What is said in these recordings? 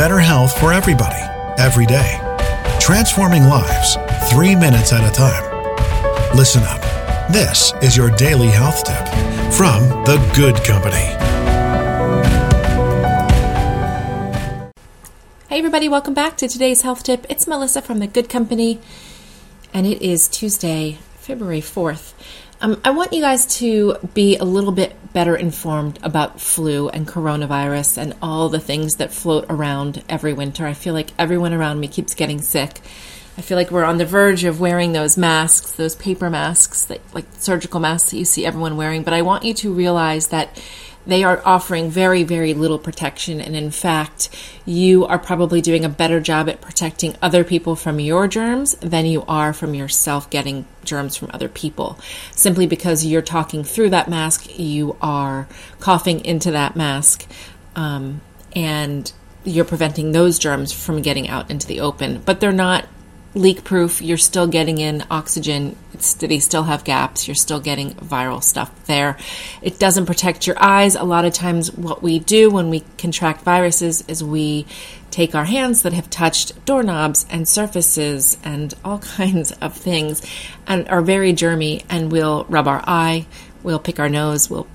better health for everybody, every day. Transforming lives, three minutes at a time. Listen up. This is your daily health tip from The Good Company. Hey, everybody, welcome back to today's health tip. It's Melissa from The Good Company, and it is Tuesday, February 4th. Um, I want you guys to be a little bit better informed about flu and coronavirus and all the things that float around every winter. I feel like everyone around me keeps getting sick. I feel like we're on the verge of wearing those masks, those paper masks, that, like surgical masks that you see everyone wearing. But I want you to realize that they are offering very, very little protection. And in fact, you are probably doing a better job at protecting other people from your germs than you are from yourself getting germs from other people. Simply because you're talking through that mask, you are coughing into that mask, um, and you're preventing those germs from getting out into the open. But they're not leak proof. You're still getting in oxygen. They still have gaps. You're still getting viral stuff there. It doesn't protect your eyes. A lot of times, what we do when we contract viruses is we take our hands that have touched doorknobs and surfaces and all kinds of things and are very germy, and we'll rub our eye, we'll pick our nose, we'll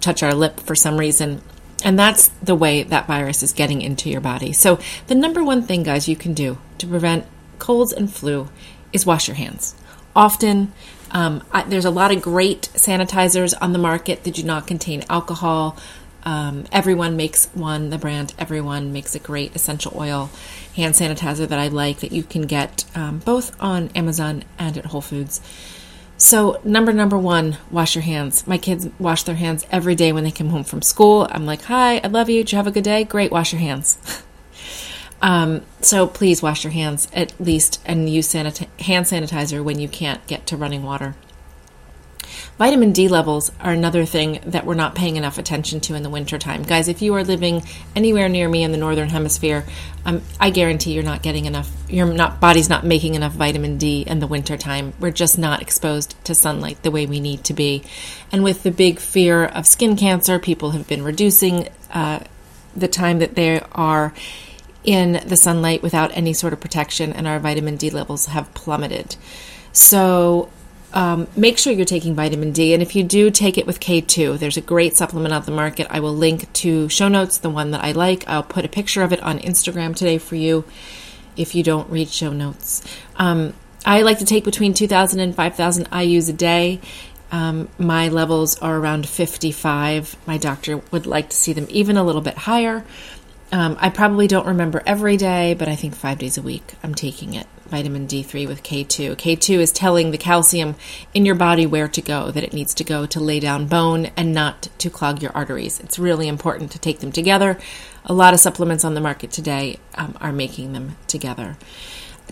touch our lip for some reason. And that's the way that virus is getting into your body. So, the number one thing, guys, you can do to prevent colds and flu is wash your hands. Often, um, I, there's a lot of great sanitizers on the market that do not contain alcohol. Um, everyone makes one, the brand Everyone makes a great essential oil hand sanitizer that I like that you can get um, both on Amazon and at Whole Foods. So, number number one, wash your hands. My kids wash their hands every day when they come home from school. I'm like, hi, I love you. Did you have a good day? Great, wash your hands. Um, so please wash your hands at least and use hand sanitizer when you can't get to running water. Vitamin D levels are another thing that we're not paying enough attention to in the wintertime. Guys, if you are living anywhere near me in the northern hemisphere, um, I guarantee you're not getting enough, your not, body's not making enough vitamin D in the wintertime. We're just not exposed to sunlight the way we need to be. And with the big fear of skin cancer, people have been reducing uh, the time that they are in the sunlight without any sort of protection, and our vitamin D levels have plummeted. So, um, make sure you're taking vitamin D. And if you do, take it with K2. There's a great supplement on the market. I will link to show notes, the one that I like. I'll put a picture of it on Instagram today for you if you don't read show notes. Um, I like to take between 2,000 and 5,000 IUs a day. Um, my levels are around 55. My doctor would like to see them even a little bit higher. Um, I probably don't remember every day, but I think five days a week I'm taking it. Vitamin D3 with K2. K2 is telling the calcium in your body where to go, that it needs to go to lay down bone and not to clog your arteries. It's really important to take them together. A lot of supplements on the market today um, are making them together.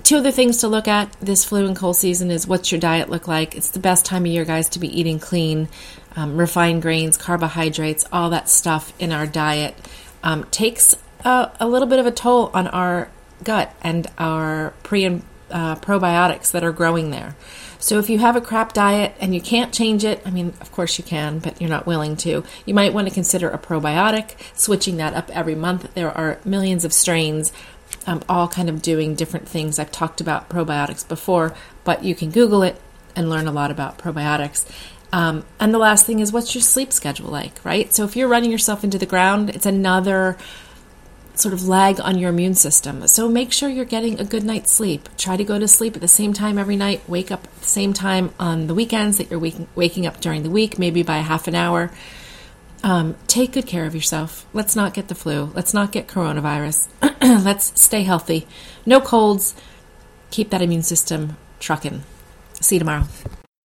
Two other things to look at this flu and cold season is what's your diet look like? It's the best time of year, guys, to be eating clean, um, refined grains, carbohydrates, all that stuff in our diet um, takes a, a little bit of a toll on our gut and our pre and uh, probiotics that are growing there. So if you have a crap diet and you can't change it, I mean, of course you can, but you're not willing to, you might want to consider a probiotic, switching that up every month. There are millions of strains, um, all kind of doing different things. I've talked about probiotics before, but you can Google it and learn a lot about probiotics. Um, and the last thing is, what's your sleep schedule like, right? So if you're running yourself into the ground, it's another sort of lag on your immune system. So make sure you're getting a good night's sleep. Try to go to sleep at the same time every night. Wake up at the same time on the weekends that you're waking, waking up during the week, maybe by a half an hour. Um, take good care of yourself. Let's not get the flu. Let's not get coronavirus. Let's stay healthy. No colds. Keep that immune system trucking. See you tomorrow.